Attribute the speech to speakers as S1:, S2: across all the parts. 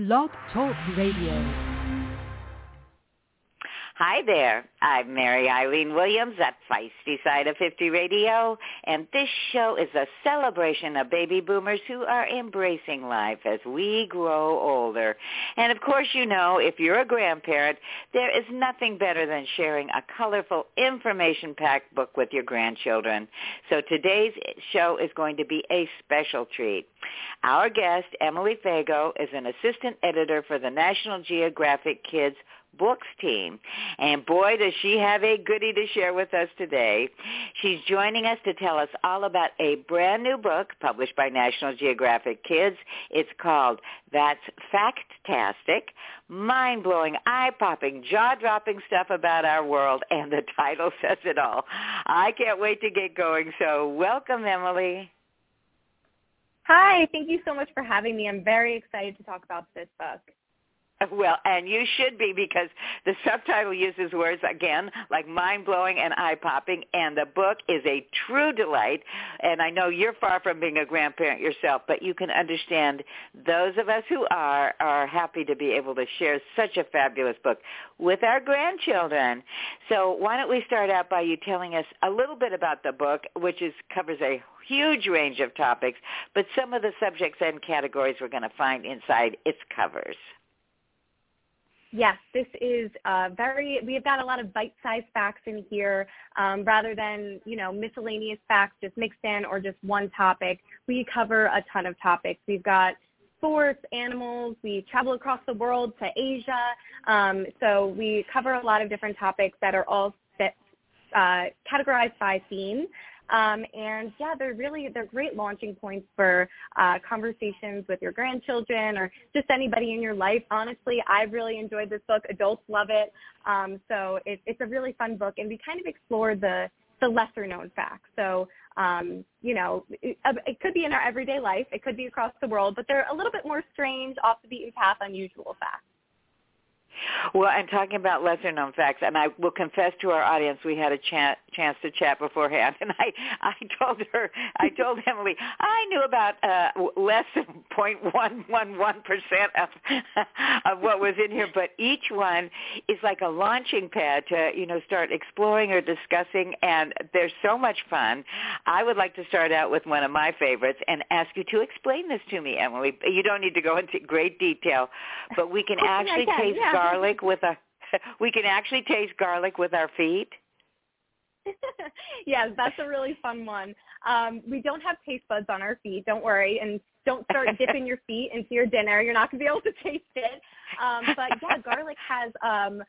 S1: Blog Talk Radio.
S2: Hi there. I'm Mary Eileen Williams at Feisty Side of 50 Radio, and this show is a celebration of baby boomers who are embracing life as we grow older. And of course, you know, if you're a grandparent, there is nothing better than sharing a colorful, information-packed book with your grandchildren. So today's show is going to be a special treat. Our guest, Emily Fego, is an assistant editor for the National Geographic Kids Books team. And boy, does she have a goodie to share with us today. She's joining us to tell us all about a brand new book published by National Geographic Kids. It's called That's Fact-tastic, mind-blowing, eye-popping, jaw-dropping stuff about our world, and the title says it all. I can't wait to get going, so welcome, Emily.
S3: Hi, thank you so much for having me. I'm very excited to talk about this book.
S2: Well, and you should be because the subtitle uses words again like mind-blowing and eye-popping, and the book is a true delight. And I know you're far from being a grandparent yourself, but you can understand those of us who are are happy to be able to share such a fabulous book with our grandchildren. So why don't we start out by you telling us a little bit about the book, which is covers a huge range of topics, but some of the subjects and categories we're going to find inside its covers.
S3: Yes, this is uh, very, we've got a lot of bite-sized facts in here um, rather than, you know, miscellaneous facts just mixed in or just one topic. We cover a ton of topics. We've got sports, animals. We travel across the world to Asia. Um, so we cover a lot of different topics that are all set, uh, categorized by theme. Um, and yeah, they're really they're great launching points for uh, conversations with your grandchildren or just anybody in your life. Honestly, I've really enjoyed this book. Adults love it. Um, so it, it's a really fun book, and we kind of explore the the lesser known facts. So um, you know, it, it could be in our everyday life, it could be across the world, but they're a little bit more strange, off the beaten path, unusual facts.
S2: Well, I'm talking about lesser known facts, and I will confess to our audience, we had a chat, chance to chat beforehand, and I, I told her, I told Emily, I knew about uh, less than 0.111 percent of of what was in here, but each one is like a launching pad to, you know, start exploring or discussing, and they're so much fun. I would like to start out with one of my favorites and ask you to explain this to me, Emily. You don't need to go into great detail, but we can actually taste
S3: yeah.
S2: garlic with a we can actually taste garlic with our feet.
S3: yes, that's a really fun one. Um, we don't have taste buds on our feet. Don't worry, and don't start dipping your feet into your dinner. You're not going to be able to taste it. Um, but yeah, garlic has um,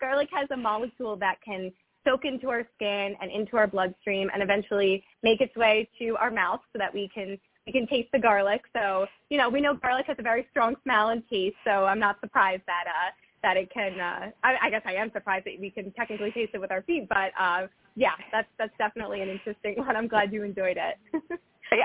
S3: garlic has a molecule that can soak into our skin and into our bloodstream, and eventually make its way to our mouth so that we can we can taste the garlic. So you know, we know garlic has a very strong smell and taste. So I'm not surprised that uh, that it can. Uh, I, I guess I am surprised that we can technically taste it with our feet, but uh, yeah, that's that's definitely an interesting one. I'm glad you enjoyed it.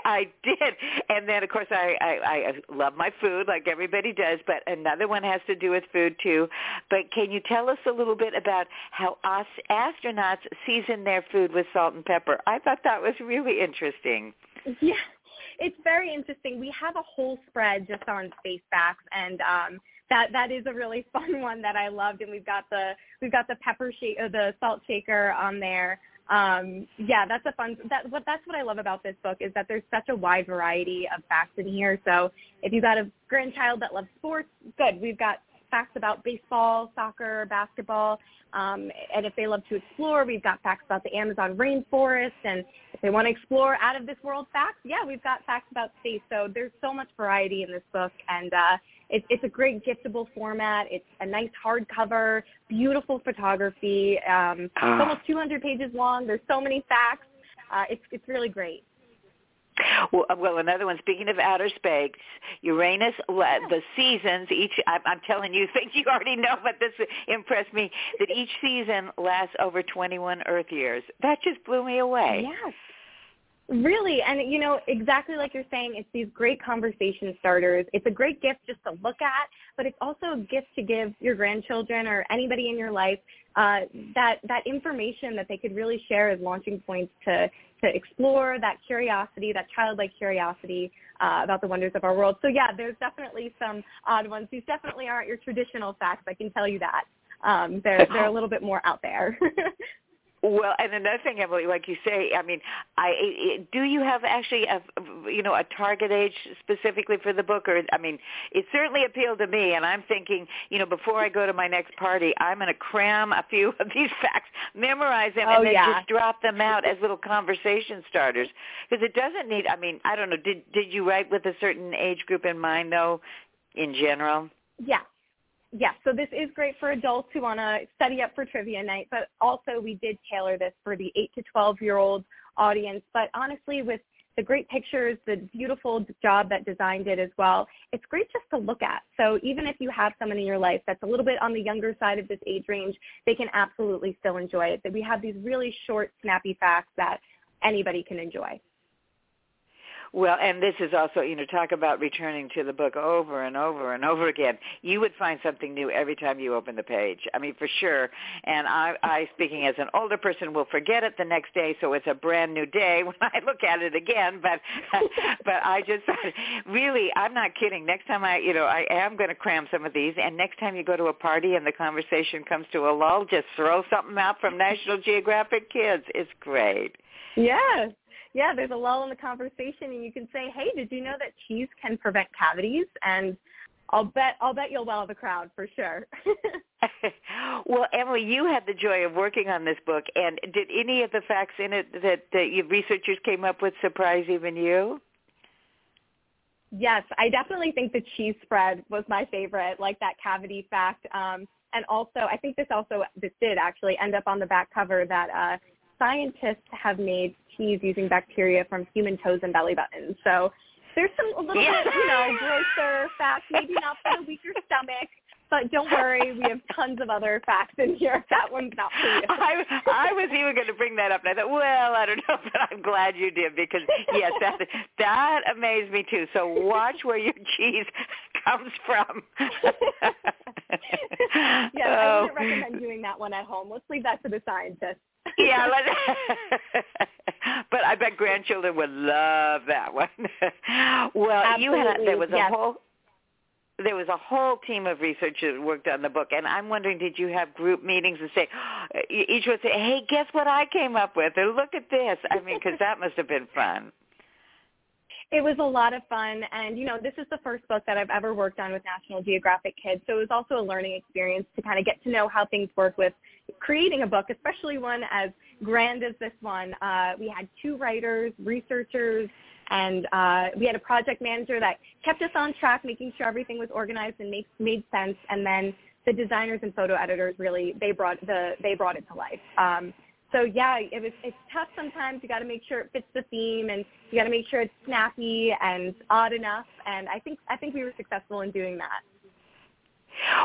S2: I did, and then of course I, I I love my food like everybody does, but another one has to do with food too. But can you tell us a little bit about how us astronauts season their food with salt and pepper? I thought that was really interesting.
S3: Yeah, it's very interesting. We have a whole spread just on space facts, and um, that that is a really fun one that I loved. And we've got the we've got the pepper shake, or the salt shaker on there. Um, yeah, that's a fun. That what that's what I love about this book is that there's such a wide variety of facts in here. So if you've got a grandchild that loves sports, good. We've got facts about baseball, soccer, basketball. Um, and if they love to explore, we've got facts about the Amazon rainforest. And if they want to explore out of this world facts, yeah, we've got facts about space. So there's so much variety in this book. And uh, it, it's a great giftable format. It's a nice hardcover, beautiful photography. Um, It's
S2: Ah.
S3: almost 200 pages long. There's so many facts. Uh, it's, it's really great.
S2: Well, uh, well, another one. Speaking of outer space, Uranus, the seasons. Each, I'm, I'm telling you things you already know, but this impressed me. That each season lasts over 21 Earth years. That just blew me away.
S3: Yes. Really, and you know, exactly like you're saying, it's these great conversation starters. It's a great gift just to look at, but it's also a gift to give your grandchildren or anybody in your life uh, that that information that they could really share as launching points to to explore that curiosity, that childlike curiosity uh, about the wonders of our world. So yeah, there's definitely some odd ones. These definitely aren't your traditional facts. I can tell you that. Um, they're they're a little bit more out there.
S2: Well, and another thing, Emily, like you say, I mean, I do you have actually a you know a target age specifically for the book, or I mean, it certainly appealed to me, and I'm thinking, you know, before I go to my next party, I'm going to cram a few of these facts, memorize them,
S3: oh,
S2: and then
S3: yeah.
S2: just drop them out as little conversation starters, because it doesn't need. I mean, I don't know. Did did you write with a certain age group in mind, though, in general?
S3: Yeah, yes, so this is great for adults who want to study up for trivia night, but also we did tailor this for the 8 to 12 year old audience. But honestly, with the great pictures, the beautiful job that design did as well, it's great just to look at. So even if you have someone in your life that's a little bit on the younger side of this age range, they can absolutely still enjoy it. That we have these really short, snappy facts that anybody can enjoy.
S2: Well, and this is also, you know, talk about returning to the book over and over and over again. You would find something new every time you open the page. I mean, for sure. And I, I speaking as an older person, will forget it the next day, so it's a brand new day when I look at it again. But, but I just really, I'm not kidding. Next time I, you know, I am going to cram some of these. And next time you go to a party and the conversation comes to a lull, just throw something out from National Geographic Kids. It's great.
S3: Yeah, yeah, there's a lull in the conversation, and you can say, "Hey, did you know that cheese can prevent cavities?" And I'll bet I'll bet you'll wow the crowd for sure.
S2: well, Emily, you had the joy of working on this book, and did any of the facts in it that, that your researchers came up with surprise even you?
S3: Yes, I definitely think the cheese spread was my favorite, like that cavity fact. Um, and also, I think this also this did actually end up on the back cover that uh, scientists have made cheese using bacteria from human toes and belly buttons. So there's some a little
S2: yeah.
S3: bit, you know, grosser facts, maybe not for the weaker stomach. But don't worry, we have tons of other facts in here. That one's not for you.
S2: I, I was even going to bring that up, and I thought, well, I don't know, but I'm glad you did because yes, that that amazed me too. So watch where your cheese comes from.
S3: yes, I wouldn't oh. recommend doing that one at home. Let's leave that to the scientists
S2: yeah, but I bet grandchildren would love that one. well,
S3: Absolutely.
S2: you had there was a
S3: yes.
S2: whole there was a whole team of researchers that worked on the book, and I'm wondering, did you have group meetings and say each would say, "Hey, guess what I came up with?" or "Look at this." I mean, because that must have been fun.
S3: It was a lot of fun, and you know, this is the first book that I've ever worked on with National Geographic Kids, so it was also a learning experience to kind of get to know how things work with creating a book, especially one as grand as this one. Uh, we had two writers, researchers, and uh, we had a project manager that kept us on track, making sure everything was organized and make, made sense. And then the designers and photo editors really they brought the they brought it to life. Um, so yeah, it was it's tough sometimes. You got to make sure it fits the theme, and you got to make sure it's snappy and odd enough. And I think I think we were successful in doing that.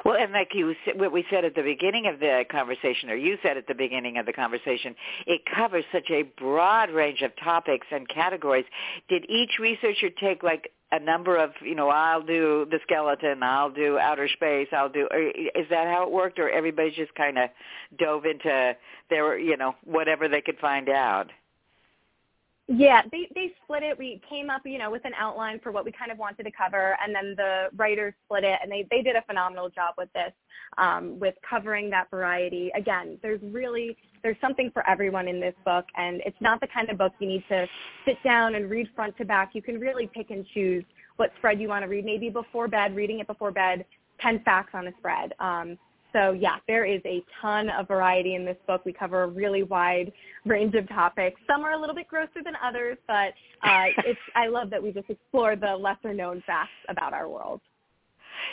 S2: Well, and like you, what we said at the beginning of the conversation, or you said at the beginning of the conversation, it covers such a broad range of topics and categories. Did each researcher take like a number of, you know, I'll do the skeleton, I'll do outer space, I'll do, is that how it worked, or everybody just kind of dove into their, you know, whatever they could find out?
S3: Yeah, they they split it. We came up, you know, with an outline for what we kind of wanted to cover, and then the writers split it, and they they did a phenomenal job with this, um, with covering that variety. Again, there's really there's something for everyone in this book, and it's not the kind of book you need to sit down and read front to back. You can really pick and choose what spread you want to read. Maybe before bed, reading it before bed, ten facts on a spread. Um, so yeah, there is a ton of variety in this book. We cover a really wide range of topics. Some are a little bit grosser than others, but uh, it's I love that we just explore the lesser known facts about our world.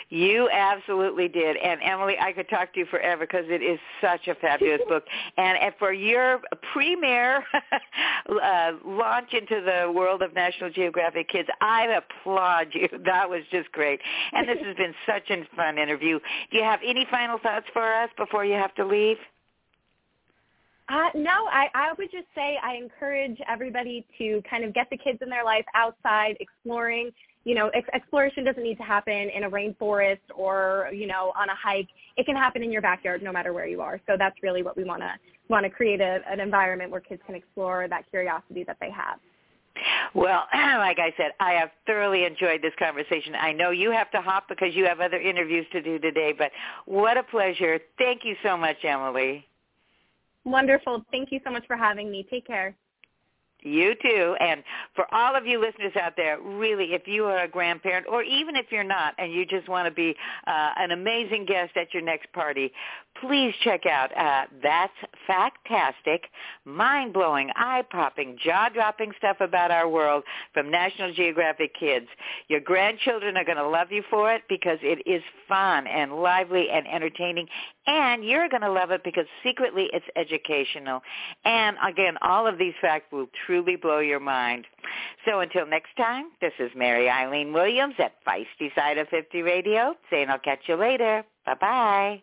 S2: You absolutely did. And Emily, I could talk to you forever because it is such a fabulous book. And, and for your premiere uh, launch into the world of National Geographic Kids, I applaud you. That was just great. And this has been such a fun interview. Do you have any final thoughts for us before you have to leave?
S3: Uh, no, I, I would just say I encourage everybody to kind of get the kids in their life outside exploring. You know, ex- exploration doesn't need to happen in a rainforest or, you know, on a hike. It can happen in your backyard no matter where you are. So that's really what we want to want to create a, an environment where kids can explore that curiosity that they have.
S2: Well, like I said, I have thoroughly enjoyed this conversation. I know you have to hop because you have other interviews to do today, but what a pleasure. Thank you so much, Emily.
S3: Wonderful. Thank you so much for having me. Take care.
S2: You too. And for all of you listeners out there, really, if you are a grandparent, or even if you're not, and you just want to be uh, an amazing guest at your next party, please check out uh, That's Fact-tastic, mind-blowing, eye-popping, jaw-dropping stuff about our world from National Geographic Kids. Your grandchildren are going to love you for it because it is fun and lively and entertaining, and you're going to love it because secretly it's educational. And again, all of these facts will truly blow your mind. So until next time, this is Mary Eileen Williams at Feisty Side of 50 Radio saying I'll catch you later. Bye-bye.